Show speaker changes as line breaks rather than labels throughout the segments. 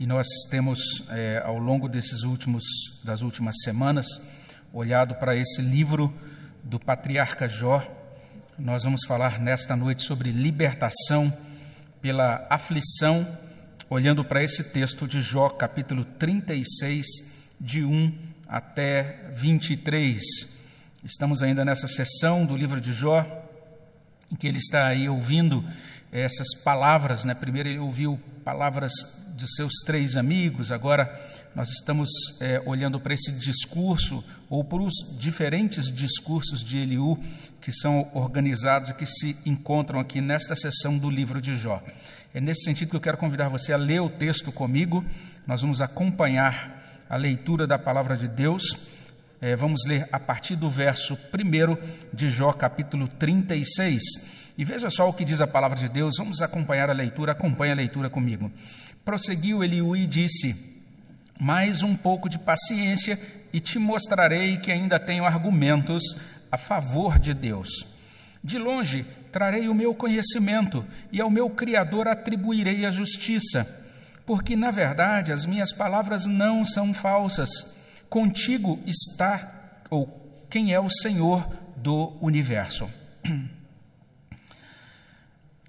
E nós temos, é, ao longo desses últimos, das últimas semanas, olhado para esse livro do patriarca Jó. Nós vamos falar nesta noite sobre libertação pela aflição, olhando para esse texto de Jó, capítulo 36, de 1 até 23. Estamos ainda nessa sessão do livro de Jó, em que ele está aí ouvindo essas palavras, né? Primeiro ele ouviu palavras de seus três amigos, agora nós estamos é, olhando para esse discurso, ou para os diferentes discursos de Eliú, que são organizados e que se encontram aqui nesta sessão do livro de Jó. É nesse sentido que eu quero convidar você a ler o texto comigo, nós vamos acompanhar a leitura da palavra de Deus. É, vamos ler a partir do verso 1 de Jó, capítulo 36. E veja só o que diz a palavra de Deus, vamos acompanhar a leitura, acompanhe a leitura comigo. Prosseguiu Eliú e disse: Mais um pouco de paciência e te mostrarei que ainda tenho argumentos a favor de Deus. De longe trarei o meu conhecimento e ao meu Criador atribuirei a justiça, porque na verdade as minhas palavras não são falsas. Contigo está, ou quem é o Senhor do universo.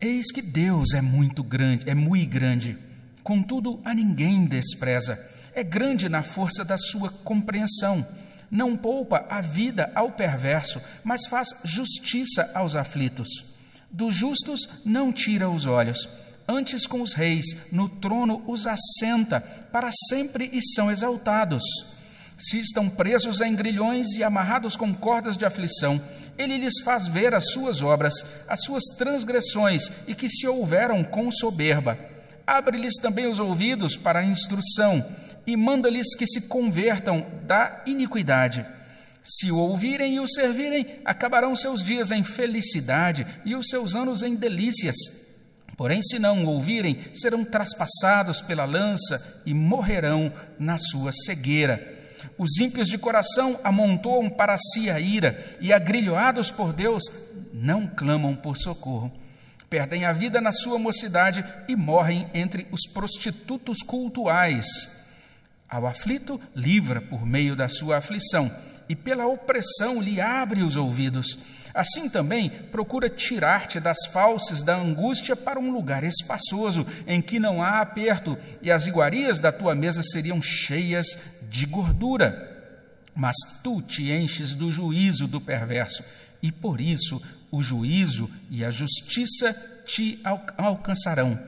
Eis que Deus é muito grande, é muito grande Contudo, a ninguém despreza. É grande na força da sua compreensão. Não poupa a vida ao perverso, mas faz justiça aos aflitos. Dos justos não tira os olhos. Antes com os reis, no trono os assenta, para sempre e são exaltados. Se estão presos em grilhões e amarrados com cordas de aflição, ele lhes faz ver as suas obras, as suas transgressões, e que se houveram com soberba Abre-lhes também os ouvidos para a instrução e manda-lhes que se convertam da iniquidade. Se o ouvirem e o servirem, acabarão seus dias em felicidade e os seus anos em delícias. Porém, se não o ouvirem, serão traspassados pela lança e morrerão na sua cegueira. Os ímpios de coração amontoam para si a ira e, agrilhoados por Deus, não clamam por socorro perdem a vida na sua mocidade e morrem entre os prostitutos cultuais. Ao aflito, livra por meio da sua aflição, e pela opressão lhe abre os ouvidos. Assim também procura tirar-te das falses da angústia para um lugar espaçoso, em que não há aperto, e as iguarias da tua mesa seriam cheias de gordura. Mas tu te enches do juízo do perverso, e por isso o juízo e a justiça te alcançarão.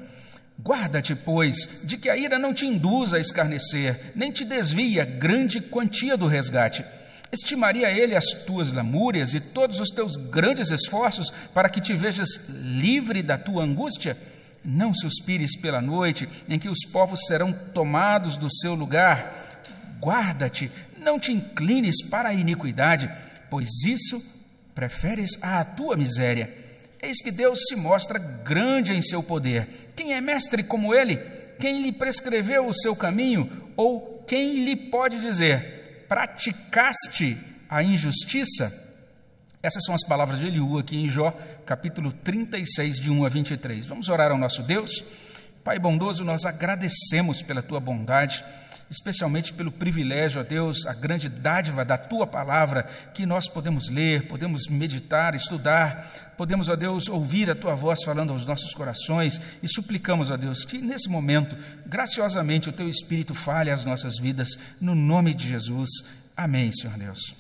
Guarda-te, pois, de que a ira não te induza a escarnecer, nem te desvia grande quantia do resgate. Estimaria ele as tuas lamúrias e todos os teus grandes esforços para que te vejas livre da tua angústia? Não suspires pela noite em que os povos serão tomados do seu lugar. Guarda-te, não te inclines para a iniquidade, pois isso preferes à tua miséria. Eis que Deus se mostra grande em seu poder. Quem é mestre como ele? Quem lhe prescreveu o seu caminho? Ou quem lhe pode dizer: praticaste a injustiça? Essas são as palavras de Eliú aqui em Jó, capítulo 36, de 1 a 23. Vamos orar ao nosso Deus? Pai bondoso, nós agradecemos pela tua bondade especialmente pelo privilégio, ó Deus, a grande dádiva da tua palavra, que nós podemos ler, podemos meditar, estudar, podemos, ó Deus, ouvir a tua voz falando aos nossos corações e suplicamos, ó Deus, que nesse momento, graciosamente, o teu Espírito fale às nossas vidas, no nome de Jesus. Amém, Senhor Deus.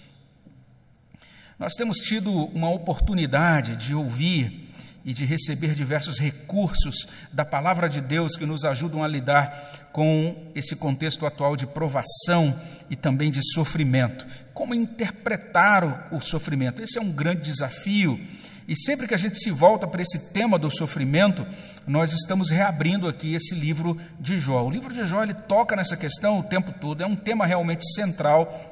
Nós temos tido uma oportunidade de ouvir e de receber diversos recursos da palavra de Deus que nos ajudam a lidar com esse contexto atual de provação e também de sofrimento. Como interpretar o, sofrimento? Esse é um grande desafio. E sempre que a gente se volta para esse tema do sofrimento, nós estamos reabrindo aqui esse livro de Jó. O livro de Jó ele toca nessa questão o tempo todo, é um tema realmente central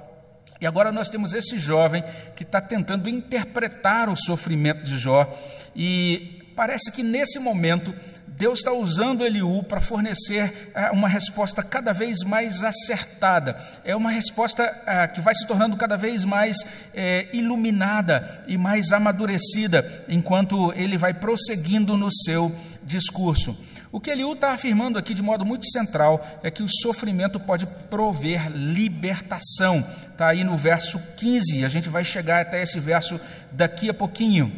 e agora nós temos esse jovem que está tentando interpretar o sofrimento de Jó, e parece que nesse momento Deus está usando Eliú para fornecer é, uma resposta cada vez mais acertada, é uma resposta é, que vai se tornando cada vez mais é, iluminada e mais amadurecida, enquanto ele vai prosseguindo no seu discurso. O que Eliú está afirmando aqui de modo muito central é que o sofrimento pode prover libertação. Está aí no verso 15, a gente vai chegar até esse verso daqui a pouquinho.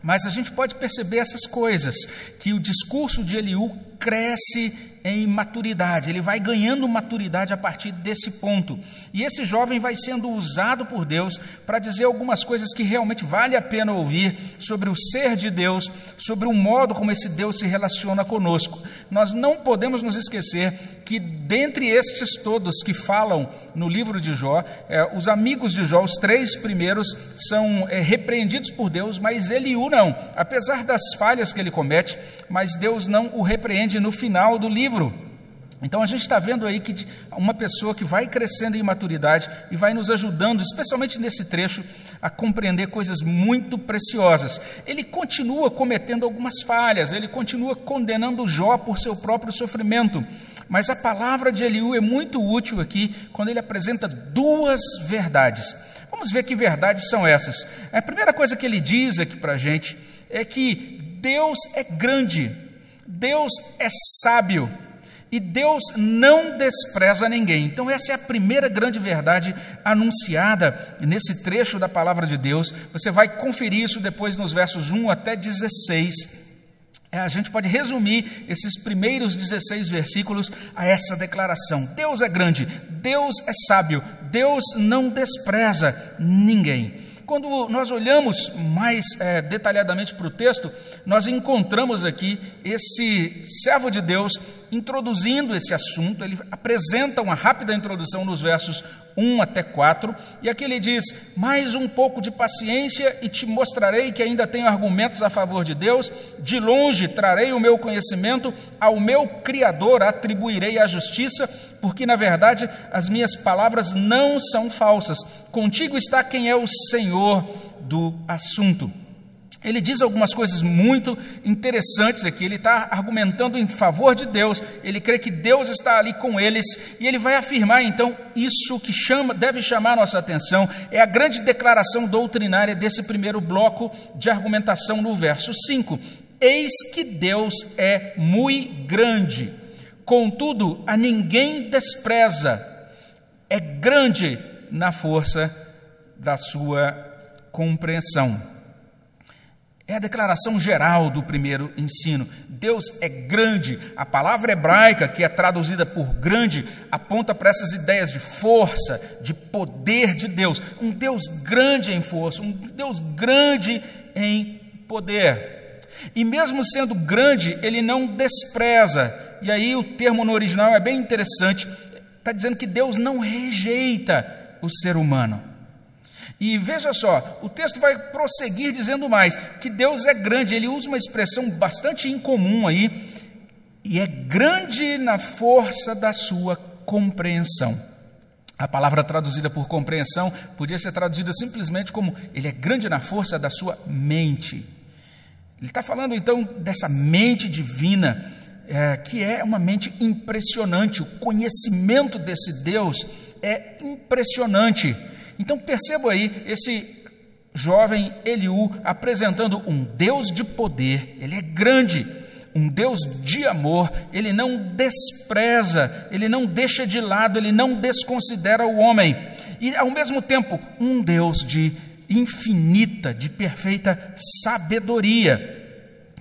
Mas a gente pode perceber essas coisas, que o discurso de Eliú cresce em maturidade, ele vai ganhando maturidade a partir desse ponto. E esse jovem vai sendo usado por Deus para dizer algumas coisas que realmente vale a pena ouvir sobre o ser de Deus, sobre o modo como esse Deus se relaciona conosco. Nós não podemos nos esquecer que, dentre estes todos que falam no livro de Jó, é, os amigos de Jó, os três primeiros, são é, repreendidos por Deus, mas Eliú não. Apesar das falhas que ele comete, mas Deus não o repreende no final do livro livro. Então a gente está vendo aí que uma pessoa que vai crescendo em maturidade e vai nos ajudando, especialmente nesse trecho, a compreender coisas muito preciosas. Ele continua cometendo algumas falhas, ele continua condenando Jó por seu próprio sofrimento. Mas a palavra de Eliú é muito útil aqui quando ele apresenta duas verdades. Vamos ver que verdades são essas. A primeira coisa que ele diz aqui para a gente é que Deus é grande, Deus é sábio. E Deus não despreza ninguém. Então, essa é a primeira grande verdade anunciada nesse trecho da palavra de Deus. Você vai conferir isso depois nos versos 1 até 16. É, a gente pode resumir esses primeiros 16 versículos a essa declaração: Deus é grande, Deus é sábio, Deus não despreza ninguém. Quando nós olhamos mais é, detalhadamente para o texto, nós encontramos aqui esse servo de Deus introduzindo esse assunto. Ele apresenta uma rápida introdução nos versos 1 até 4, e aqui ele diz: Mais um pouco de paciência e te mostrarei que ainda tenho argumentos a favor de Deus. De longe trarei o meu conhecimento, ao meu Criador atribuirei a justiça, porque na verdade as minhas palavras não são falsas. Contigo está quem é o Senhor do assunto ele diz algumas coisas muito interessantes aqui. Ele está argumentando em favor de Deus, ele crê que Deus está ali com eles, e ele vai afirmar então isso que chama, deve chamar nossa atenção, é a grande declaração doutrinária desse primeiro bloco de argumentação no verso 5. Eis que Deus é muito grande, contudo, a ninguém despreza, é grande na força da sua compreensão. É a declaração geral do primeiro ensino. Deus é grande. A palavra hebraica, que é traduzida por grande, aponta para essas ideias de força, de poder de Deus. Um Deus grande em força, um Deus grande em poder. E mesmo sendo grande, ele não despreza. E aí o termo no original é bem interessante. Está dizendo que Deus não rejeita o ser humano. E veja só, o texto vai prosseguir dizendo mais: que Deus é grande. Ele usa uma expressão bastante incomum aí, e é grande na força da sua compreensão. A palavra traduzida por compreensão podia ser traduzida simplesmente como ele é grande na força da sua mente. Ele está falando então dessa mente divina, é, que é uma mente impressionante. O conhecimento desse Deus é impressionante. Então perceba aí esse jovem Eliú apresentando um Deus de poder, ele é grande, um Deus de amor, ele não despreza, ele não deixa de lado, ele não desconsidera o homem, e ao mesmo tempo, um Deus de infinita, de perfeita sabedoria.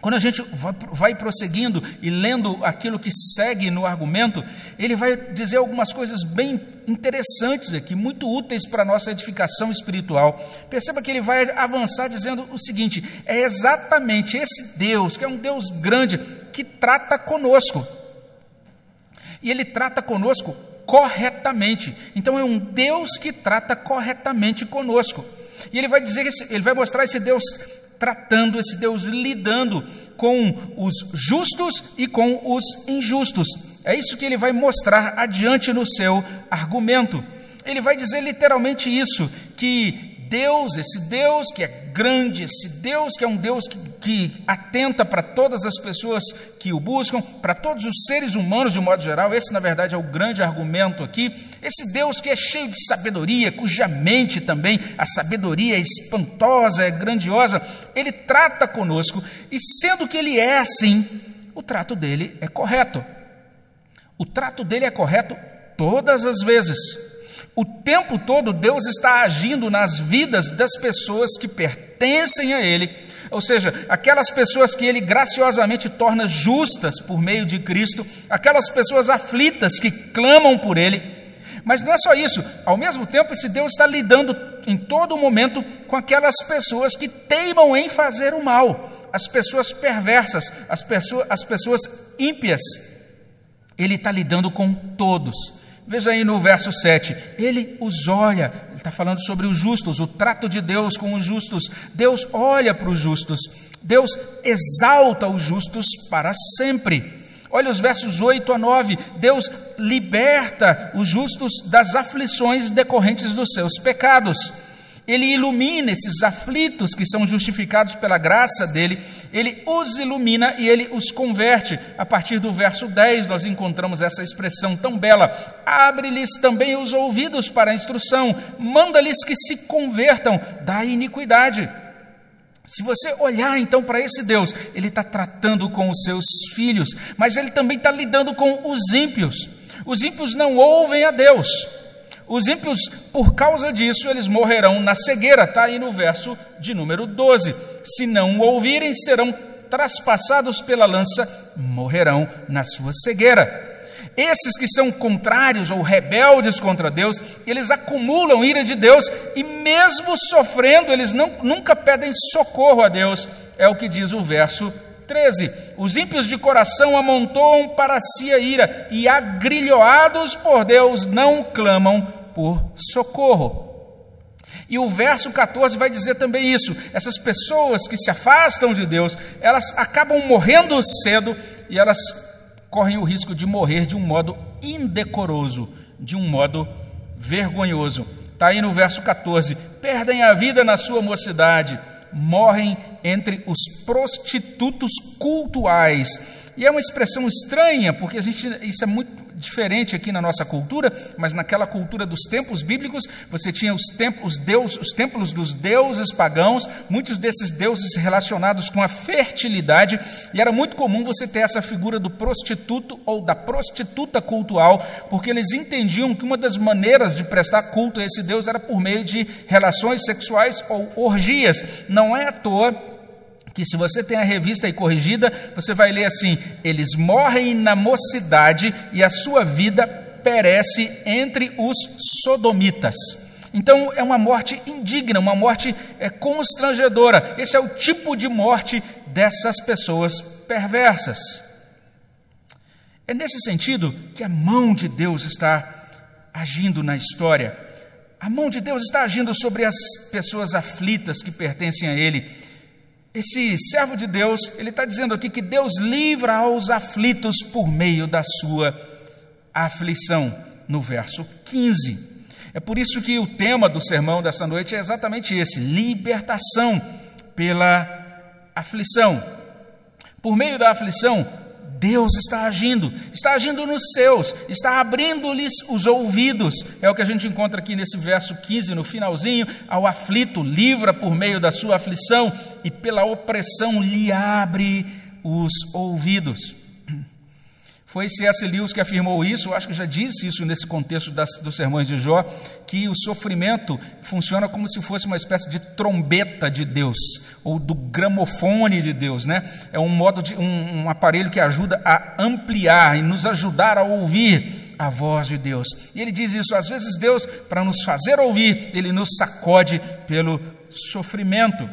Quando a gente vai prosseguindo e lendo aquilo que segue no argumento, ele vai dizer algumas coisas bem interessantes aqui, muito úteis para a nossa edificação espiritual. Perceba que ele vai avançar dizendo o seguinte: é exatamente esse Deus, que é um Deus grande, que trata conosco. E ele trata conosco corretamente. Então é um Deus que trata corretamente conosco. E ele vai dizer, ele vai mostrar esse Deus tratando, esse Deus lidando com os justos e com os injustos. É isso que ele vai mostrar adiante no seu argumento. Ele vai dizer literalmente isso: que Deus, esse Deus que é grande, esse Deus que é um Deus que, que atenta para todas as pessoas que o buscam, para todos os seres humanos de modo geral, esse na verdade é o grande argumento aqui. Esse Deus que é cheio de sabedoria, cuja mente também, a sabedoria é espantosa, é grandiosa, ele trata conosco, e sendo que ele é assim, o trato dele é correto. O trato dele é correto todas as vezes. O tempo todo Deus está agindo nas vidas das pessoas que pertencem a Ele, ou seja, aquelas pessoas que Ele graciosamente torna justas por meio de Cristo, aquelas pessoas aflitas que clamam por Ele. Mas não é só isso, ao mesmo tempo, esse Deus está lidando em todo momento com aquelas pessoas que teimam em fazer o mal, as pessoas perversas, as pessoas, as pessoas ímpias. Ele está lidando com todos. Veja aí no verso 7, ele os olha, ele está falando sobre os justos, o trato de Deus com os justos. Deus olha para os justos, Deus exalta os justos para sempre. Olha os versos 8 a 9: Deus liberta os justos das aflições decorrentes dos seus pecados. Ele ilumina esses aflitos que são justificados pela graça dele, ele os ilumina e ele os converte. A partir do verso 10, nós encontramos essa expressão tão bela: abre-lhes também os ouvidos para a instrução, manda-lhes que se convertam da iniquidade. Se você olhar então para esse Deus, ele está tratando com os seus filhos, mas ele também está lidando com os ímpios. Os ímpios não ouvem a Deus. Os ímpios, por causa disso, eles morrerão na cegueira, está aí no verso de número 12. Se não o ouvirem, serão traspassados pela lança, morrerão na sua cegueira. Esses que são contrários ou rebeldes contra Deus, eles acumulam ira de Deus e, mesmo sofrendo, eles não, nunca pedem socorro a Deus. É o que diz o verso 13: Os ímpios de coração amontoam para si a ira, e agrilhoados por Deus não clamam por socorro. E o verso 14 vai dizer também isso: essas pessoas que se afastam de Deus, elas acabam morrendo cedo e elas correm o risco de morrer de um modo indecoroso, de um modo vergonhoso. Está aí no verso 14: perdem a vida na sua mocidade, morrem entre os prostitutos cultuais. E é uma expressão estranha, porque a gente, isso é muito diferente aqui na nossa cultura, mas naquela cultura dos tempos bíblicos, você tinha os templos, os, deus, os templos dos deuses pagãos, muitos desses deuses relacionados com a fertilidade, e era muito comum você ter essa figura do prostituto ou da prostituta cultual, porque eles entendiam que uma das maneiras de prestar culto a esse deus era por meio de relações sexuais ou orgias. Não é à toa que se você tem a revista aí corrigida, você vai ler assim: eles morrem na mocidade e a sua vida perece entre os sodomitas. Então é uma morte indigna, uma morte é, constrangedora. Esse é o tipo de morte dessas pessoas perversas. É nesse sentido que a mão de Deus está agindo na história. A mão de Deus está agindo sobre as pessoas aflitas que pertencem a Ele esse servo de Deus, ele está dizendo aqui que Deus livra aos aflitos por meio da sua aflição, no verso 15. É por isso que o tema do sermão dessa noite é exatamente esse: libertação pela aflição. Por meio da aflição, Deus está agindo, está agindo nos seus, está abrindo-lhes os ouvidos. É o que a gente encontra aqui nesse verso 15, no finalzinho. Ao aflito, livra por meio da sua aflição, e pela opressão lhe abre os ouvidos. Foi C.S. Lewis que afirmou isso, eu acho que já disse isso nesse contexto das, dos sermões de Jó, que o sofrimento funciona como se fosse uma espécie de trombeta de Deus, ou do gramofone de Deus, né? É um modo de um, um aparelho que ajuda a ampliar e nos ajudar a ouvir a voz de Deus. E ele diz isso, às vezes Deus, para nos fazer ouvir, ele nos sacode pelo sofrimento.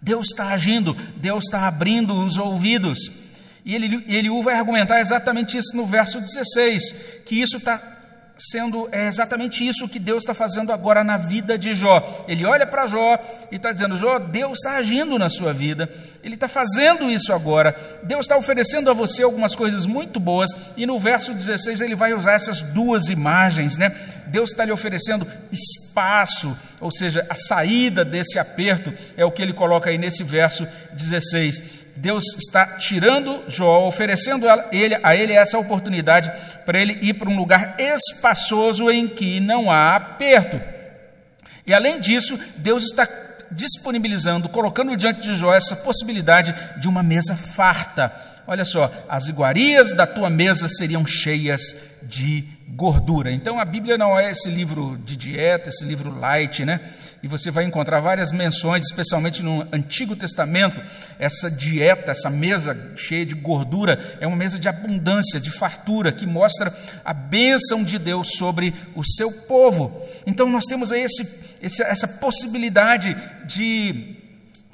Deus está agindo, Deus está abrindo os ouvidos. E ele, ele vai argumentar exatamente isso no verso 16, que isso está sendo é exatamente isso que Deus está fazendo agora na vida de Jó. Ele olha para Jó e está dizendo: Jó, Deus está agindo na sua vida, Ele está fazendo isso agora. Deus está oferecendo a você algumas coisas muito boas, e no verso 16 ele vai usar essas duas imagens, né? Deus está lhe oferecendo espaço, ou seja, a saída desse aperto, é o que ele coloca aí nesse verso 16. Deus está tirando Jó, oferecendo a ele, a ele essa oportunidade para ele ir para um lugar espaçoso em que não há aperto. E além disso, Deus está disponibilizando, colocando diante de Jó essa possibilidade de uma mesa farta, Olha só, as iguarias da tua mesa seriam cheias de gordura. Então a Bíblia não é esse livro de dieta, esse livro light, né? E você vai encontrar várias menções, especialmente no Antigo Testamento, essa dieta, essa mesa cheia de gordura, é uma mesa de abundância, de fartura, que mostra a bênção de Deus sobre o seu povo. Então nós temos aí esse, essa possibilidade de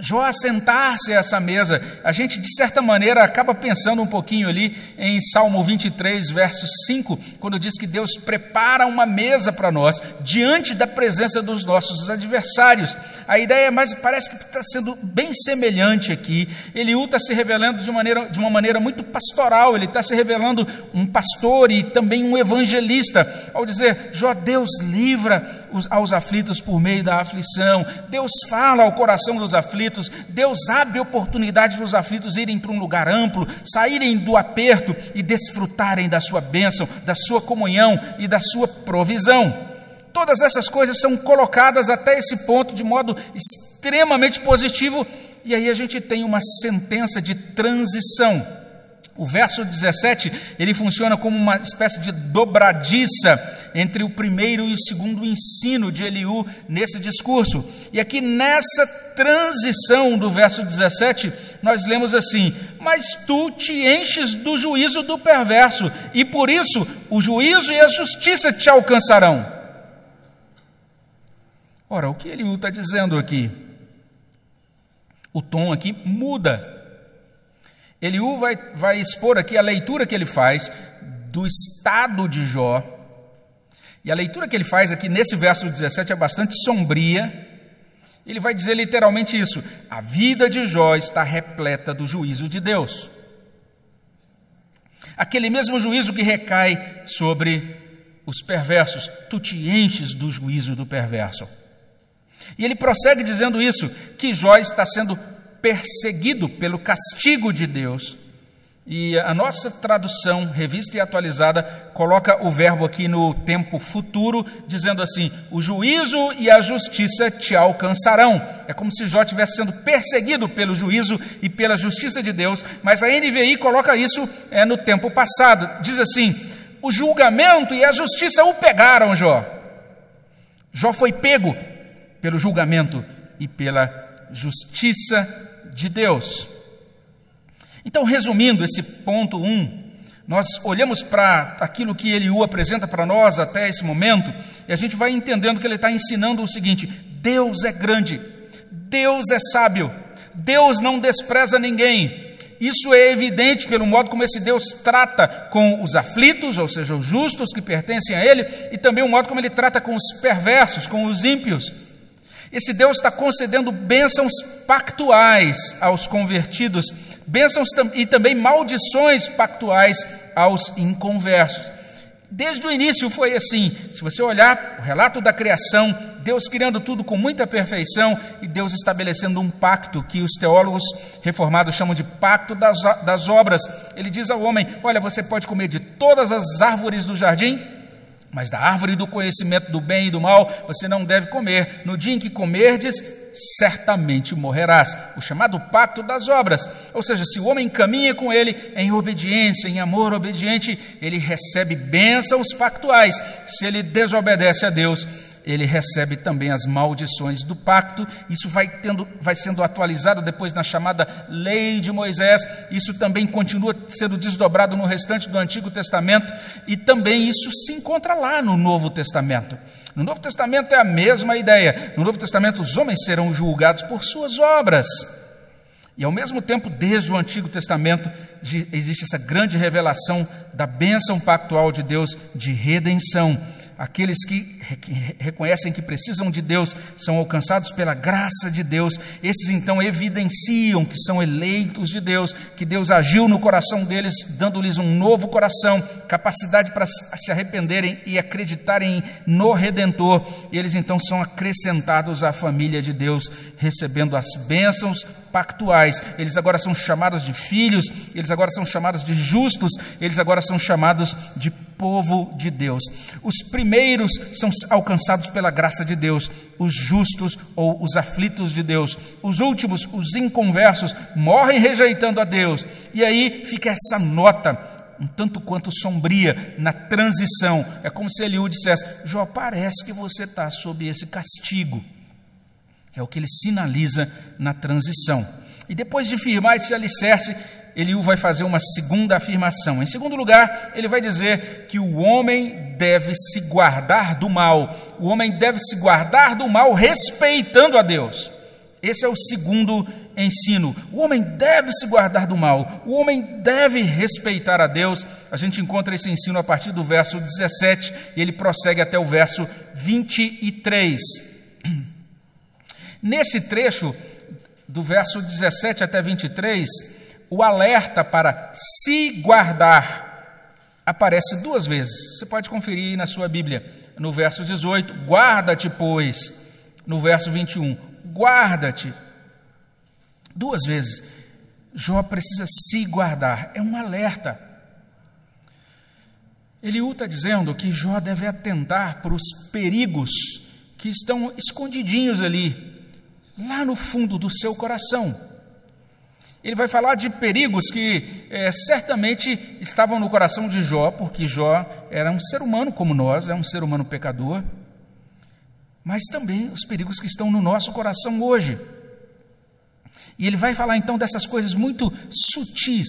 Jó assentar-se a essa mesa, a gente de certa maneira acaba pensando um pouquinho ali em Salmo 23, verso 5, quando diz que Deus prepara uma mesa para nós diante da presença dos nossos adversários. A ideia é mais, parece que está sendo bem semelhante aqui. Eliú está se revelando de, maneira, de uma maneira muito pastoral, ele está se revelando um pastor e também um evangelista, ao dizer: Jó, Deus livra aos aflitos por meio da aflição, Deus fala ao coração dos aflitos Deus abre oportunidade para os aflitos irem para um lugar amplo, saírem do aperto e desfrutarem da sua bênção, da sua comunhão e da sua provisão. Todas essas coisas são colocadas até esse ponto de modo extremamente positivo, e aí a gente tem uma sentença de transição. O verso 17, ele funciona como uma espécie de dobradiça entre o primeiro e o segundo ensino de Eliú nesse discurso. E aqui nessa transição do verso 17, nós lemos assim: Mas tu te enches do juízo do perverso, e por isso o juízo e a justiça te alcançarão. Ora, o que Eliú está dizendo aqui? O tom aqui muda. Eliú vai, vai expor aqui a leitura que ele faz do estado de Jó. E a leitura que ele faz aqui nesse verso 17 é bastante sombria. Ele vai dizer literalmente isso: a vida de Jó está repleta do juízo de Deus. Aquele mesmo juízo que recai sobre os perversos, tu te enches do juízo do perverso. E ele prossegue dizendo isso: que Jó está sendo perseguido pelo castigo de Deus. E a nossa tradução, revista e atualizada, coloca o verbo aqui no tempo futuro, dizendo assim: o juízo e a justiça te alcançarão. É como se Jó estivesse sendo perseguido pelo juízo e pela justiça de Deus, mas a NVI coloca isso é, no tempo passado. Diz assim: o julgamento e a justiça o pegaram, Jó. Jó foi pego pelo julgamento e pela justiça de Deus. Então, resumindo esse ponto 1, um, nós olhamos para aquilo que Eliú apresenta para nós até esse momento, e a gente vai entendendo que ele está ensinando o seguinte: Deus é grande, Deus é sábio, Deus não despreza ninguém. Isso é evidente pelo modo como esse Deus trata com os aflitos, ou seja, os justos que pertencem a Ele, e também o modo como Ele trata com os perversos, com os ímpios. Esse Deus está concedendo bênçãos pactuais aos convertidos, bênçãos e também maldições pactuais aos inconversos. Desde o início foi assim. Se você olhar o relato da criação, Deus criando tudo com muita perfeição e Deus estabelecendo um pacto que os teólogos reformados chamam de pacto das, das obras. Ele diz ao homem: Olha, você pode comer de todas as árvores do jardim, mas da árvore do conhecimento do bem e do mal você não deve comer. No dia em que comerdes, certamente morrerás. O chamado pacto das obras. Ou seja, se o homem caminha com ele em obediência, em amor obediente, ele recebe bênçãos pactuais. Se ele desobedece a Deus, ele recebe também as maldições do pacto. Isso vai, tendo, vai sendo atualizado depois na chamada Lei de Moisés. Isso também continua sendo desdobrado no restante do Antigo Testamento. E também isso se encontra lá no Novo Testamento. No Novo Testamento é a mesma ideia. No Novo Testamento, os homens serão julgados por suas obras. E ao mesmo tempo, desde o Antigo Testamento, existe essa grande revelação da bênção pactual de Deus de redenção Aqueles que reconhecem que precisam de Deus são alcançados pela graça de Deus. Esses então evidenciam que são eleitos de Deus, que Deus agiu no coração deles, dando-lhes um novo coração, capacidade para se arrependerem e acreditarem no Redentor. E eles então são acrescentados à família de Deus, recebendo as bênçãos pactuais. Eles agora são chamados de filhos, eles agora são chamados de justos, eles agora são chamados de povo de Deus. Os primeiros são alcançados pela graça de Deus, os justos ou os aflitos de Deus. Os últimos, os inconversos, morrem rejeitando a Deus. E aí fica essa nota um tanto quanto sombria na transição. É como se Eliú dissesse: Jó, parece que você está sob esse castigo. É o que ele sinaliza na transição. E depois de firmar esse alicerce, Eliú vai fazer uma segunda afirmação. Em segundo lugar, ele vai dizer que o homem deve se guardar do mal. O homem deve se guardar do mal respeitando a Deus. Esse é o segundo ensino. O homem deve se guardar do mal. O homem deve respeitar a Deus. A gente encontra esse ensino a partir do verso 17 e ele prossegue até o verso 23. Nesse trecho, do verso 17 até 23, o alerta para se guardar aparece duas vezes. Você pode conferir na sua Bíblia, no verso 18: guarda-te, pois. No verso 21, guarda-te. Duas vezes. Jó precisa se guardar, é um alerta. Eliú está dizendo que Jó deve atentar para os perigos que estão escondidinhos ali, lá no fundo do seu coração. Ele vai falar de perigos que é, certamente estavam no coração de Jó, porque Jó era um ser humano como nós, é um ser humano pecador, mas também os perigos que estão no nosso coração hoje. E ele vai falar então dessas coisas muito sutis,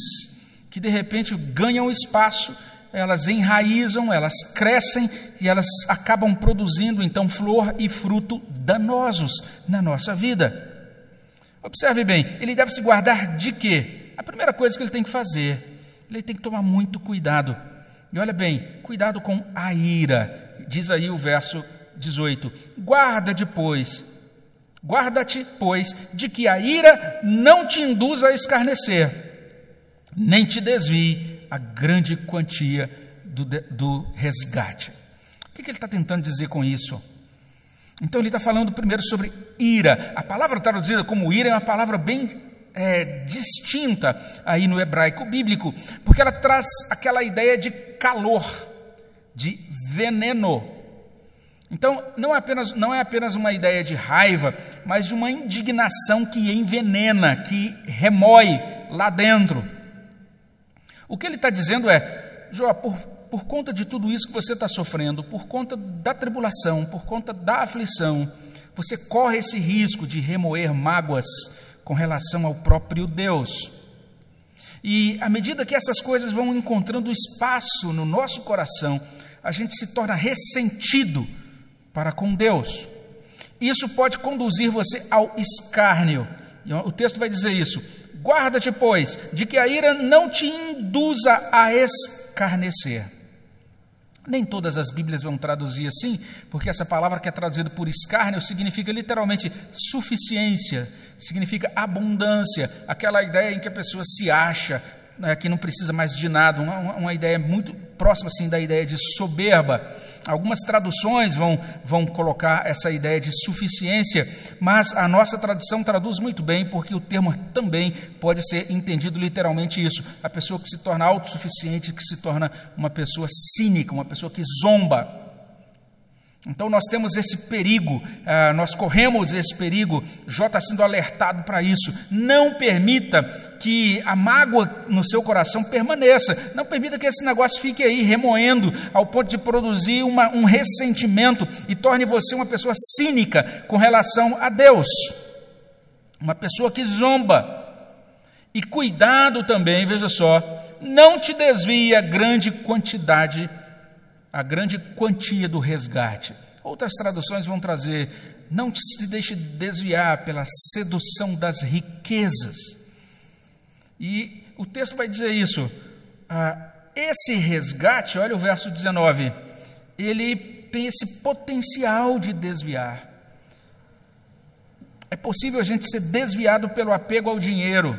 que de repente ganham espaço, elas enraizam, elas crescem e elas acabam produzindo então flor e fruto danosos na nossa vida. Observe bem, ele deve se guardar de quê? A primeira coisa que ele tem que fazer, ele tem que tomar muito cuidado. E olha bem, cuidado com a ira. Diz aí o verso 18: Guarda depois, guarda-te, pois, de que a ira não te induza a escarnecer, nem te desvie a grande quantia do, do resgate. O que ele está tentando dizer com isso? Então ele está falando primeiro sobre ira. A palavra traduzida como ira é uma palavra bem é, distinta aí no hebraico bíblico, porque ela traz aquela ideia de calor, de veneno. Então não é apenas, não é apenas uma ideia de raiva, mas de uma indignação que envenena, que remói lá dentro. O que ele está dizendo é, Jó, por por conta de tudo isso que você está sofrendo, por conta da tribulação, por conta da aflição, você corre esse risco de remoer mágoas com relação ao próprio Deus. E à medida que essas coisas vão encontrando espaço no nosso coração, a gente se torna ressentido para com Deus. Isso pode conduzir você ao escárnio. O texto vai dizer isso. Guarda-te, pois, de que a ira não te induza a escarnecer. Nem todas as Bíblias vão traduzir assim, porque essa palavra que é traduzida por escárnio significa literalmente suficiência, significa abundância, aquela ideia em que a pessoa se acha, né, que não precisa mais de nada, uma, uma ideia muito próxima assim da ideia de soberba. Algumas traduções vão, vão colocar essa ideia de suficiência, mas a nossa tradução traduz muito bem, porque o termo também pode ser entendido literalmente isso. A pessoa que se torna autossuficiente, que se torna uma pessoa cínica, uma pessoa que zomba. Então nós temos esse perigo, ah, nós corremos esse perigo, Jó está sendo alertado para isso. Não permita que a mágoa no seu coração permaneça, não permita que esse negócio fique aí remoendo ao ponto de produzir uma, um ressentimento e torne você uma pessoa cínica com relação a Deus, uma pessoa que zomba. E cuidado também, veja só, não te desvie a grande quantidade de a grande quantia do resgate. Outras traduções vão trazer: não se deixe desviar pela sedução das riquezas. E o texto vai dizer isso. Ah, esse resgate, olha o verso 19, ele tem esse potencial de desviar. É possível a gente ser desviado pelo apego ao dinheiro.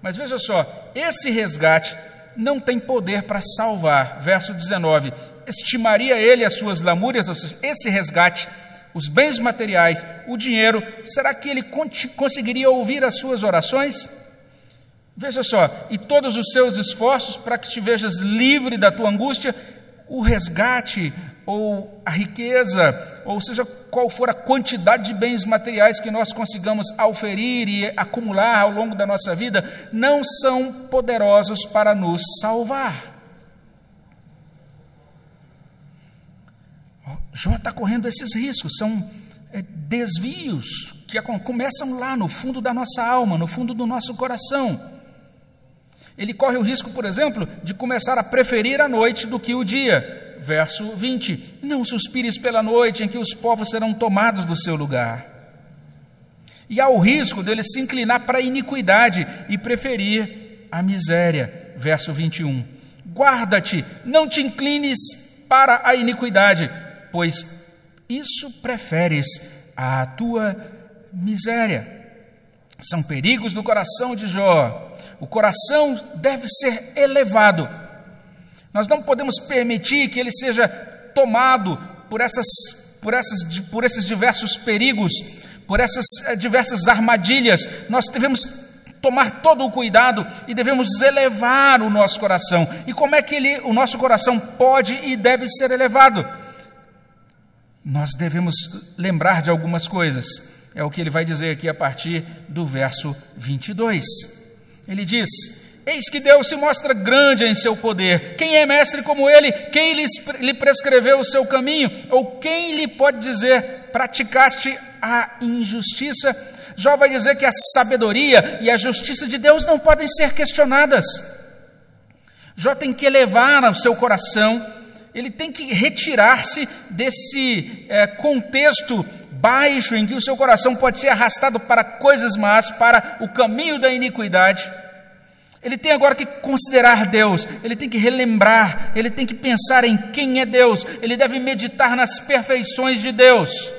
Mas veja só, esse resgate não tem poder para salvar. Verso 19: Estimaria ele as suas lamúrias, seja, esse resgate, os bens materiais, o dinheiro, será que ele conseguiria ouvir as suas orações? Veja só, e todos os seus esforços para que te vejas livre da tua angústia, o resgate ou a riqueza, ou seja, qual for a quantidade de bens materiais que nós consigamos auferir e acumular ao longo da nossa vida, não são poderosos para nos salvar. Jó está correndo esses riscos, são é, desvios que começam lá no fundo da nossa alma, no fundo do nosso coração. Ele corre o risco, por exemplo, de começar a preferir a noite do que o dia. Verso 20: Não suspires pela noite em que os povos serão tomados do seu lugar. E há o risco dele se inclinar para a iniquidade e preferir a miséria. Verso 21. Guarda-te, não te inclines para a iniquidade, pois isso preferes à tua miséria. São perigos do coração de Jó. O coração deve ser elevado. Nós não podemos permitir que ele seja tomado por, essas, por, essas, por esses diversos perigos, por essas eh, diversas armadilhas. Nós devemos tomar todo o cuidado e devemos elevar o nosso coração. E como é que ele, o nosso coração pode e deve ser elevado? Nós devemos lembrar de algumas coisas. É o que ele vai dizer aqui a partir do verso 22. Ele diz: Eis que Deus se mostra grande em seu poder. Quem é mestre como ele? Quem lhe prescreveu o seu caminho? Ou quem lhe pode dizer: praticaste a injustiça? Jó vai dizer que a sabedoria e a justiça de Deus não podem ser questionadas. Jó tem que elevar o seu coração, ele tem que retirar-se desse é, contexto baixo em que o seu coração pode ser arrastado para coisas más, para o caminho da iniquidade. Ele tem agora que considerar Deus, ele tem que relembrar, ele tem que pensar em quem é Deus, ele deve meditar nas perfeições de Deus.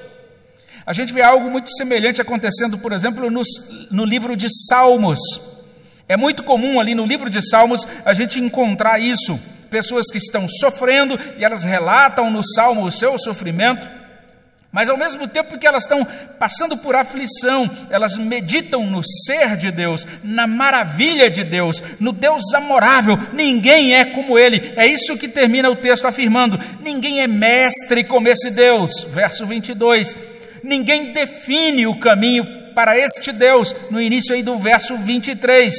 A gente vê algo muito semelhante acontecendo, por exemplo, no, no livro de Salmos. É muito comum ali no livro de Salmos a gente encontrar isso. Pessoas que estão sofrendo e elas relatam no salmo o seu sofrimento. Mas ao mesmo tempo que elas estão passando por aflição, elas meditam no ser de Deus, na maravilha de Deus, no Deus amorável. Ninguém é como Ele. É isso que termina o texto afirmando: ninguém é mestre como esse Deus. Verso 22. Ninguém define o caminho para este Deus, no início aí do verso 23.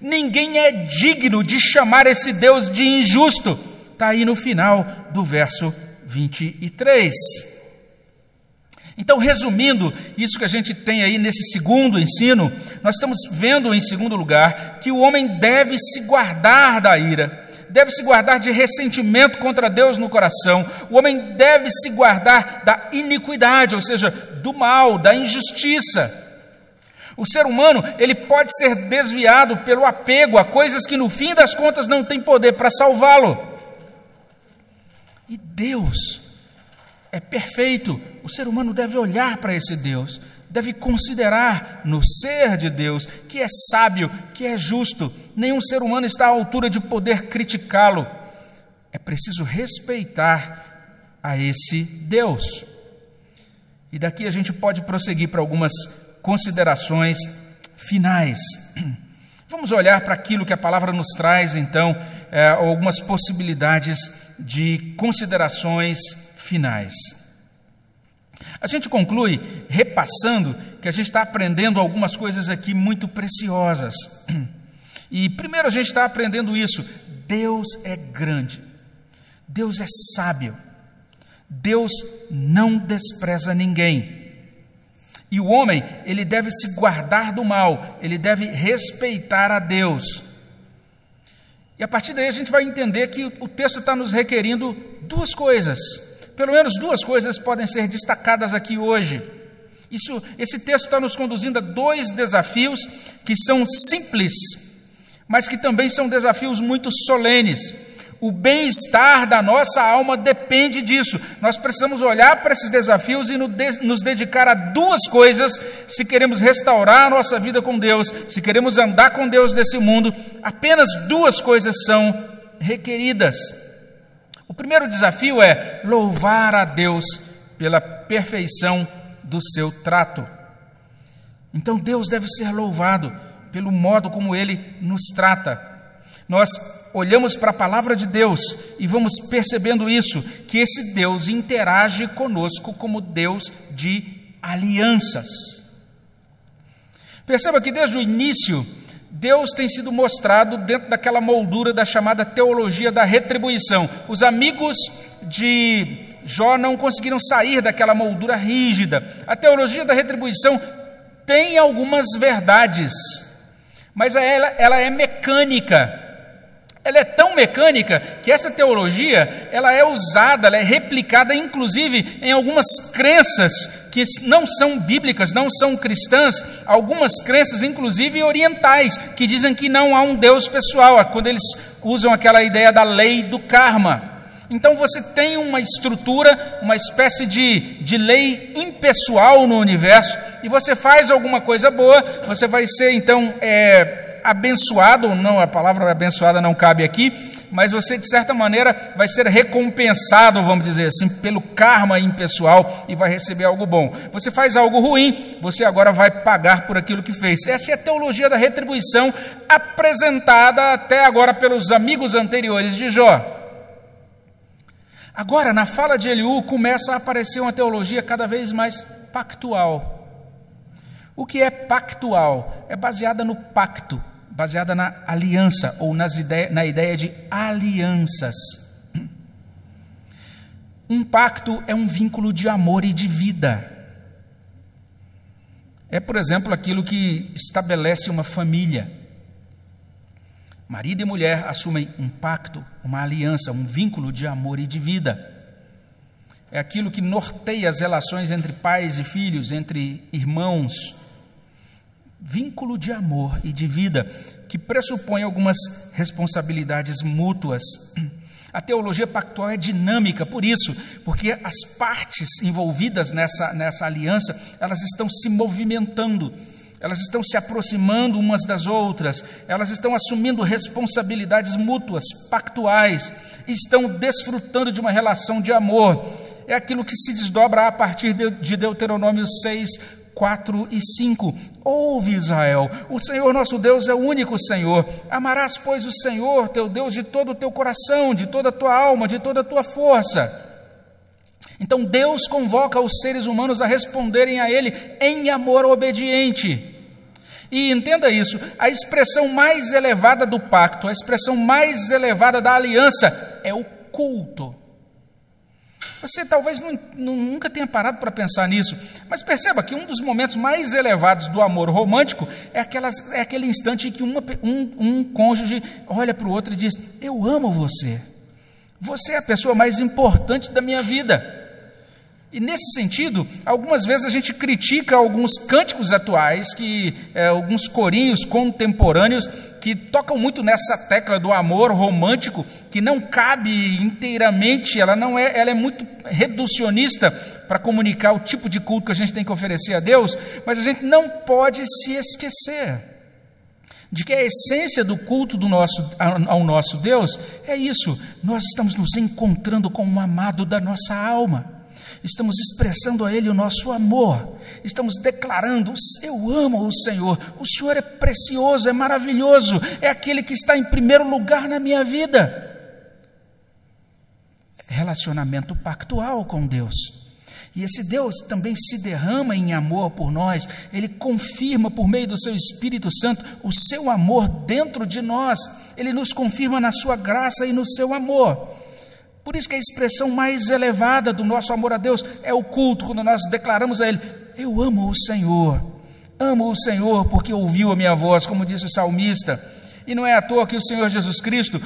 Ninguém é digno de chamar esse Deus de injusto. Está aí no final do verso 23. Então, resumindo isso que a gente tem aí nesse segundo ensino, nós estamos vendo, em segundo lugar, que o homem deve se guardar da ira, deve se guardar de ressentimento contra Deus no coração, o homem deve se guardar da iniquidade, ou seja, do mal, da injustiça. O ser humano, ele pode ser desviado pelo apego a coisas que no fim das contas não tem poder para salvá-lo. E Deus é perfeito, o ser humano deve olhar para esse Deus, deve considerar no ser de Deus que é sábio, que é justo. Nenhum ser humano está à altura de poder criticá-lo. É preciso respeitar a esse Deus. E daqui a gente pode prosseguir para algumas considerações finais. Vamos olhar para aquilo que a palavra nos traz, então, é, algumas possibilidades de considerações finais. A gente conclui repassando que a gente está aprendendo algumas coisas aqui muito preciosas. E primeiro a gente está aprendendo isso: Deus é grande, Deus é sábio, Deus não despreza ninguém. E o homem, ele deve se guardar do mal, ele deve respeitar a Deus. E a partir daí a gente vai entender que o texto está nos requerindo duas coisas pelo menos duas coisas podem ser destacadas aqui hoje. Isso, esse texto está nos conduzindo a dois desafios que são simples, mas que também são desafios muito solenes. O bem-estar da nossa alma depende disso. Nós precisamos olhar para esses desafios e nos dedicar a duas coisas se queremos restaurar a nossa vida com Deus, se queremos andar com Deus nesse mundo. Apenas duas coisas são requeridas. O primeiro desafio é louvar a Deus pela perfeição do seu trato. Então Deus deve ser louvado pelo modo como ele nos trata. Nós olhamos para a palavra de Deus e vamos percebendo isso, que esse Deus interage conosco como Deus de alianças. Perceba que desde o início, Deus tem sido mostrado dentro daquela moldura da chamada teologia da retribuição. Os amigos de Jó não conseguiram sair daquela moldura rígida. A teologia da retribuição tem algumas verdades, mas ela, ela é mecânica. Ela é tão mecânica que essa teologia ela é usada, ela é replicada, inclusive, em algumas crenças que não são bíblicas, não são cristãs, algumas crenças, inclusive orientais, que dizem que não há um Deus pessoal, quando eles usam aquela ideia da lei do karma. Então você tem uma estrutura, uma espécie de, de lei impessoal no universo, e você faz alguma coisa boa, você vai ser então é, abençoado, não, a palavra abençoada não cabe aqui, mas você de certa maneira vai ser recompensado, vamos dizer assim, pelo karma impessoal e vai receber algo bom. Você faz algo ruim, você agora vai pagar por aquilo que fez. Essa é a teologia da retribuição apresentada até agora pelos amigos anteriores de Jó. Agora, na fala de Eliú, começa a aparecer uma teologia cada vez mais pactual. O que é pactual? É baseada no pacto, baseada na aliança ou nas ide na ideia de alianças. Um pacto é um vínculo de amor e de vida. É, por exemplo, aquilo que estabelece uma família. Marido e mulher assumem um pacto, uma aliança, um vínculo de amor e de vida. É aquilo que norteia as relações entre pais e filhos, entre irmãos, vínculo de amor e de vida que pressupõe algumas responsabilidades mútuas. A teologia pactual é dinâmica por isso, porque as partes envolvidas nessa, nessa aliança, elas estão se movimentando, elas estão se aproximando umas das outras, elas estão assumindo responsabilidades mútuas, pactuais, estão desfrutando de uma relação de amor. É aquilo que se desdobra a partir de Deuteronômio 6, 4 e 5. Ouve, Israel, o Senhor nosso Deus é o único Senhor. Amarás, pois, o Senhor teu Deus de todo o teu coração, de toda a tua alma, de toda a tua força. Então Deus convoca os seres humanos a responderem a Ele em amor obediente. E entenda isso: a expressão mais elevada do pacto, a expressão mais elevada da aliança é o culto. Você talvez não, nunca tenha parado para pensar nisso, mas perceba que um dos momentos mais elevados do amor romântico é, aquelas, é aquele instante em que uma, um, um cônjuge olha para o outro e diz: Eu amo você, você é a pessoa mais importante da minha vida. E nesse sentido, algumas vezes a gente critica alguns cânticos atuais, que é, alguns corinhos contemporâneos que tocam muito nessa tecla do amor romântico, que não cabe inteiramente, ela não é, ela é muito reducionista para comunicar o tipo de culto que a gente tem que oferecer a Deus, mas a gente não pode se esquecer de que a essência do culto do nosso, ao nosso Deus é isso, nós estamos nos encontrando com o amado da nossa alma estamos expressando a Ele o nosso amor, estamos declarando: Eu amo o Senhor, o Senhor é precioso, é maravilhoso, é aquele que está em primeiro lugar na minha vida. Relacionamento pactual com Deus. E esse Deus também se derrama em amor por nós, ele confirma por meio do seu Espírito Santo o seu amor dentro de nós, ele nos confirma na sua graça e no seu amor. Por isso que a expressão mais elevada do nosso amor a Deus é o culto, quando nós declaramos a Ele: Eu amo o Senhor, amo o Senhor porque ouviu a minha voz, como disse o salmista. E não é à toa que o Senhor Jesus Cristo,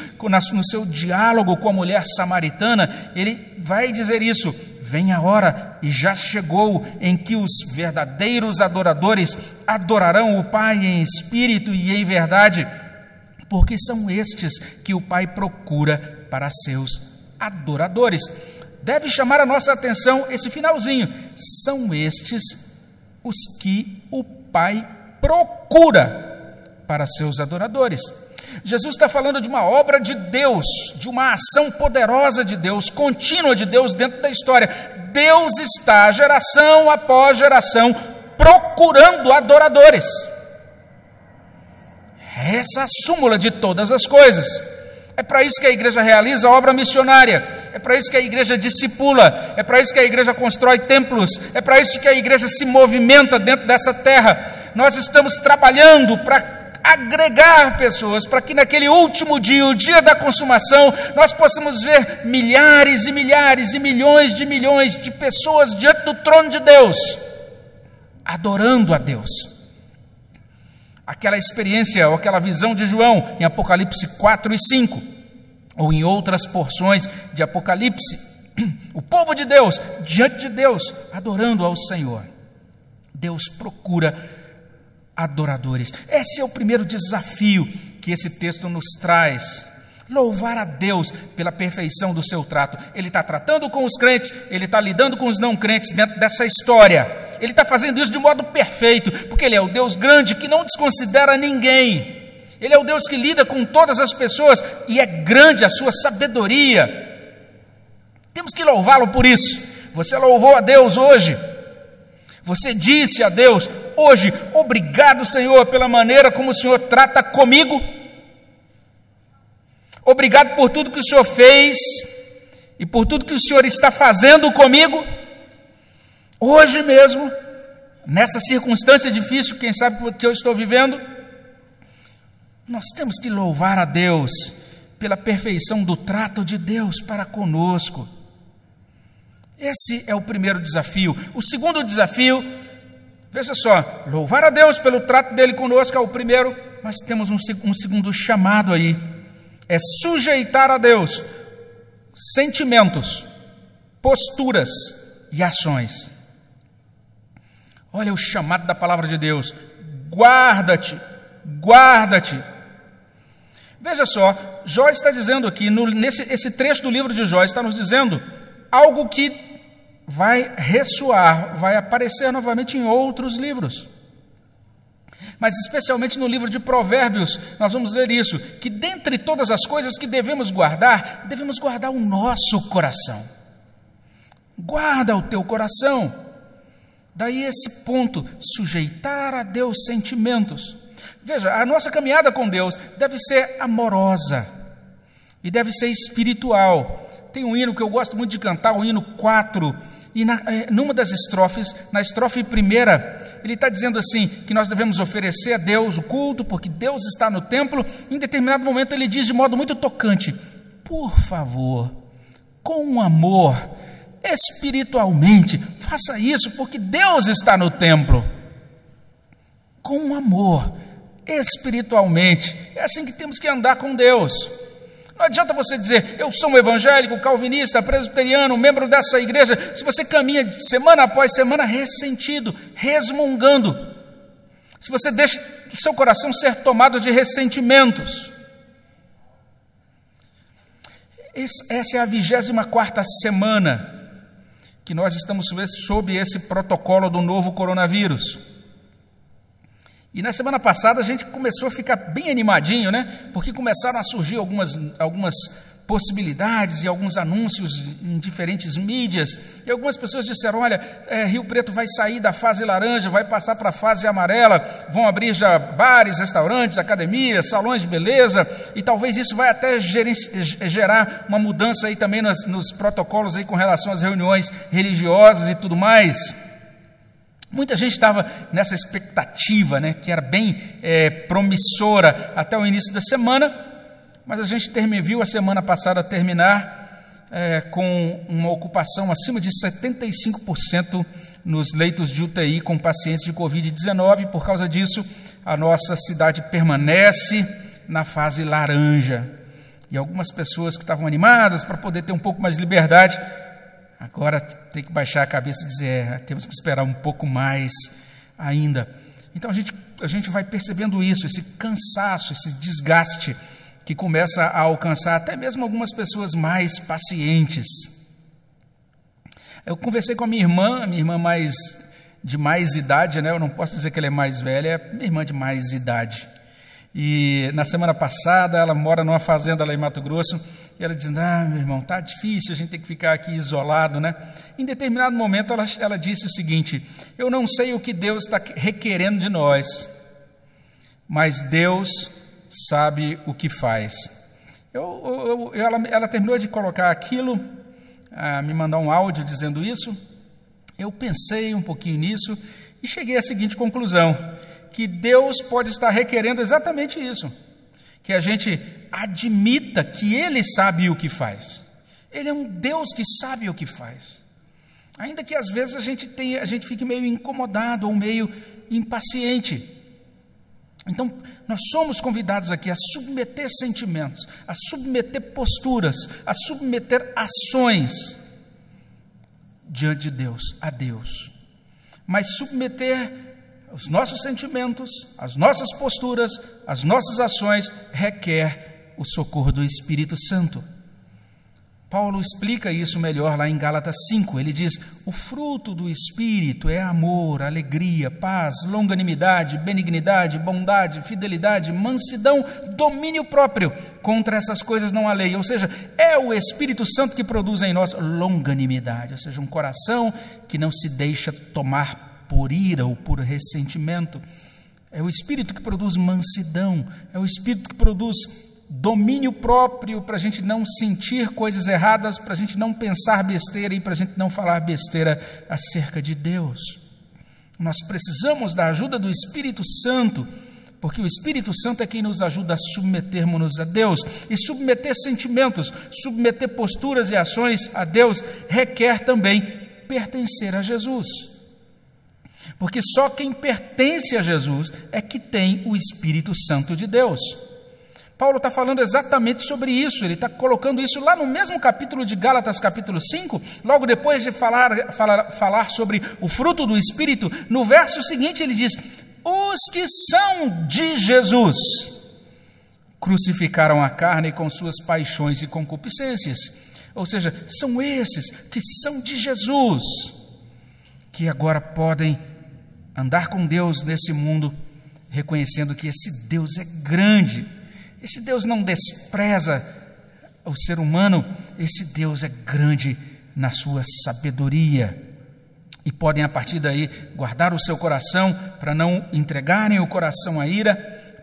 no seu diálogo com a mulher samaritana, ele vai dizer isso: Vem a hora, e já chegou, em que os verdadeiros adoradores adorarão o Pai em espírito e em verdade, porque são estes que o Pai procura para seus adoradores. Deve chamar a nossa atenção esse finalzinho. São estes os que o Pai procura para seus adoradores. Jesus está falando de uma obra de Deus, de uma ação poderosa de Deus, contínua de Deus dentro da história. Deus está, geração após geração, procurando adoradores. Essa é a súmula de todas as coisas. É para isso que a igreja realiza a obra missionária, é para isso que a igreja discipula, é para isso que a igreja constrói templos, é para isso que a igreja se movimenta dentro dessa terra. Nós estamos trabalhando para agregar pessoas, para que naquele último dia, o dia da consumação, nós possamos ver milhares e milhares e milhões de milhões de pessoas diante do trono de Deus, adorando a Deus. Aquela experiência ou aquela visão de João em Apocalipse 4 e 5, ou em outras porções de Apocalipse, o povo de Deus, diante de Deus, adorando ao Senhor. Deus procura adoradores. Esse é o primeiro desafio que esse texto nos traz. Louvar a Deus pela perfeição do seu trato. Ele está tratando com os crentes, ele está lidando com os não crentes dentro dessa história. Ele está fazendo isso de modo perfeito, porque Ele é o Deus grande que não desconsidera ninguém. Ele é o Deus que lida com todas as pessoas e é grande a sua sabedoria. Temos que louvá-lo por isso. Você louvou a Deus hoje. Você disse a Deus: hoje, obrigado, Senhor, pela maneira como o Senhor trata comigo. Obrigado por tudo que o Senhor fez e por tudo que o Senhor está fazendo comigo. Hoje mesmo, nessa circunstância difícil, quem sabe que eu estou vivendo, nós temos que louvar a Deus pela perfeição do trato de Deus para conosco. Esse é o primeiro desafio. O segundo desafio, veja só, louvar a Deus pelo trato dele conosco é o primeiro, mas temos um, um segundo chamado aí: é sujeitar a Deus sentimentos, posturas e ações. Olha o chamado da palavra de Deus: guarda-te, guarda-te. Veja só, Jó está dizendo aqui, no, nesse esse trecho do livro de Jó, está nos dizendo algo que vai ressoar, vai aparecer novamente em outros livros. Mas especialmente no livro de Provérbios, nós vamos ler isso: que dentre todas as coisas que devemos guardar, devemos guardar o nosso coração. Guarda o teu coração. Daí esse ponto, sujeitar a Deus sentimentos. Veja, a nossa caminhada com Deus deve ser amorosa e deve ser espiritual. Tem um hino que eu gosto muito de cantar, o hino 4 e na, eh, numa das estrofes, na estrofe primeira, ele está dizendo assim: que nós devemos oferecer a Deus o culto, porque Deus está no templo. Em determinado momento, ele diz de modo muito tocante: por favor, com amor, espiritualmente, faça isso, porque Deus está no templo. Com amor, espiritualmente. É assim que temos que andar com Deus. Não adianta você dizer, eu sou um evangélico, calvinista, presbiteriano, membro dessa igreja, se você caminha semana após semana ressentido, resmungando. Se você deixa o seu coração ser tomado de ressentimentos. Essa é a vigésima quarta semana que nós estamos sob esse protocolo do novo coronavírus. E na semana passada a gente começou a ficar bem animadinho, né? Porque começaram a surgir algumas, algumas possibilidades e alguns anúncios em diferentes mídias. E algumas pessoas disseram: olha, é, Rio Preto vai sair da fase laranja, vai passar para a fase amarela, vão abrir já bares, restaurantes, academias, salões de beleza, e talvez isso vai até gerar uma mudança aí também nos, nos protocolos aí com relação às reuniões religiosas e tudo mais. Muita gente estava nessa expectativa, né, que era bem é, promissora até o início da semana, mas a gente termina, viu a semana passada terminar é, com uma ocupação acima de 75% nos leitos de UTI com pacientes de Covid-19. Por causa disso, a nossa cidade permanece na fase laranja. E algumas pessoas que estavam animadas para poder ter um pouco mais de liberdade Agora tem que baixar a cabeça e dizer: é, temos que esperar um pouco mais ainda. Então a gente, a gente vai percebendo isso, esse cansaço, esse desgaste que começa a alcançar até mesmo algumas pessoas mais pacientes. Eu conversei com a minha irmã, a minha irmã mais de mais idade, né? Eu não posso dizer que ela é mais velha, é minha irmã de mais idade. E na semana passada ela mora numa fazenda lá em Mato Grosso e ela dizendo: Ah, meu irmão, tá difícil, a gente tem que ficar aqui isolado, né? Em determinado momento ela, ela disse o seguinte: Eu não sei o que Deus está requerendo de nós, mas Deus sabe o que faz. Eu, eu, ela, ela, terminou de colocar aquilo, ah, me mandar um áudio dizendo isso. Eu pensei um pouquinho nisso e cheguei à seguinte conclusão: que Deus pode estar requerendo exatamente isso, que a gente admita que Ele sabe o que faz. Ele é um Deus que sabe o que faz. Ainda que às vezes a gente, tenha, a gente fique meio incomodado ou meio impaciente. Então, nós somos convidados aqui a submeter sentimentos, a submeter posturas, a submeter ações diante de Deus, a Deus. Mas submeter os nossos sentimentos, as nossas posturas, as nossas ações requer o socorro do Espírito Santo. Paulo explica isso melhor lá em Gálatas 5. Ele diz: O fruto do Espírito é amor, alegria, paz, longanimidade, benignidade, bondade, fidelidade, mansidão, domínio próprio. Contra essas coisas não há lei. Ou seja, é o Espírito Santo que produz em nós longanimidade, ou seja, um coração que não se deixa tomar por ira ou por ressentimento. É o Espírito que produz mansidão, é o Espírito que produz domínio próprio para a gente não sentir coisas erradas, para a gente não pensar besteira e para a gente não falar besteira acerca de Deus. Nós precisamos da ajuda do Espírito Santo, porque o Espírito Santo é quem nos ajuda a submetermos-nos a Deus. E submeter sentimentos, submeter posturas e ações a Deus requer também pertencer a Jesus. Porque só quem pertence a Jesus é que tem o Espírito Santo de Deus. Paulo está falando exatamente sobre isso, ele está colocando isso lá no mesmo capítulo de Gálatas, capítulo 5, logo depois de falar, falar, falar sobre o fruto do Espírito, no verso seguinte ele diz: Os que são de Jesus crucificaram a carne com suas paixões e concupiscências. Ou seja, são esses que são de Jesus, que agora podem andar com Deus nesse mundo, reconhecendo que esse Deus é grande esse Deus não despreza o ser humano, esse Deus é grande na sua sabedoria. E podem, a partir daí, guardar o seu coração para não entregarem o coração à ira,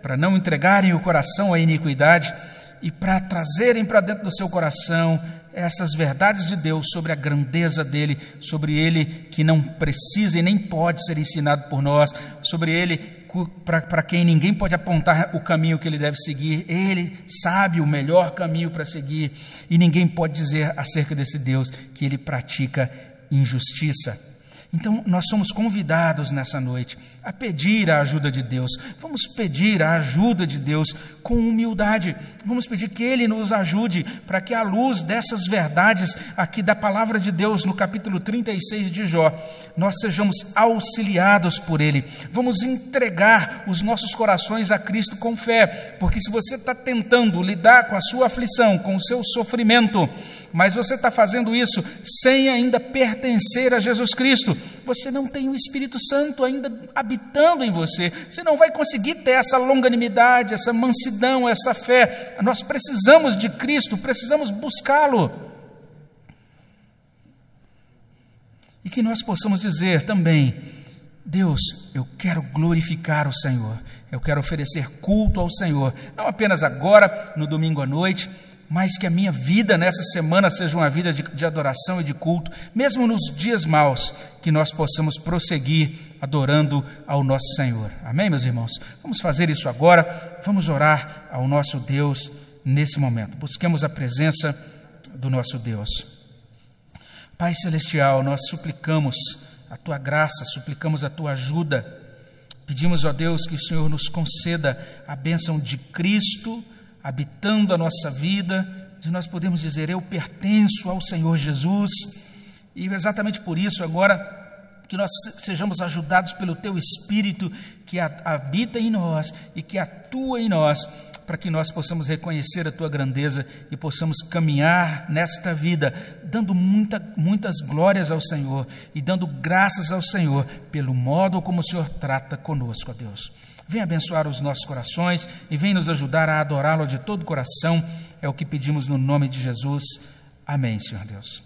para não entregarem o coração à iniquidade e para trazerem para dentro do seu coração essas verdades de Deus sobre a grandeza dele, sobre ele que não precisa e nem pode ser ensinado por nós, sobre ele para quem ninguém pode apontar o caminho que ele deve seguir, ele sabe o melhor caminho para seguir e ninguém pode dizer acerca desse Deus que ele pratica injustiça. Então, nós somos convidados nessa noite a pedir a ajuda de Deus. Vamos pedir a ajuda de Deus com humildade. Vamos pedir que Ele nos ajude para que, à luz dessas verdades aqui da palavra de Deus, no capítulo 36 de Jó, nós sejamos auxiliados por Ele. Vamos entregar os nossos corações a Cristo com fé, porque se você está tentando lidar com a sua aflição, com o seu sofrimento, mas você está fazendo isso sem ainda pertencer a Jesus Cristo. Você não tem o Espírito Santo ainda habitando em você. Você não vai conseguir ter essa longanimidade, essa mansidão, essa fé. Nós precisamos de Cristo, precisamos buscá-lo. E que nós possamos dizer também: Deus, eu quero glorificar o Senhor, eu quero oferecer culto ao Senhor, não apenas agora, no domingo à noite, mas que a minha vida nessa semana seja uma vida de, de, adoração e de culto, mesmo nos dias maus, que nós possamos prosseguir adorando ao nosso Senhor. Amém, meus irmãos? Vamos fazer isso agora, vamos orar ao nosso Deus nesse momento. Busquemos a presença do nosso Deus. Pai Celestial, nós suplicamos a tua graça, suplicamos a tua ajuda. Pedimos, ó Deus, que o Senhor nos conceda a bênção de Cristo habitando a nossa vida, de nós podemos dizer: Eu pertenço ao Senhor Jesus, e exatamente por isso, agora, que nós sejamos ajudados pelo Teu Espírito que habita em nós e que atua em nós, para que nós possamos reconhecer a Tua grandeza e possamos caminhar nesta vida, dando muita, muitas glórias ao Senhor e dando graças ao Senhor pelo modo como o Senhor trata conosco, ó Deus. Vem abençoar os nossos corações e vem nos ajudar a adorá-lo de todo o coração. É o que pedimos no nome de Jesus. Amém, Senhor Deus.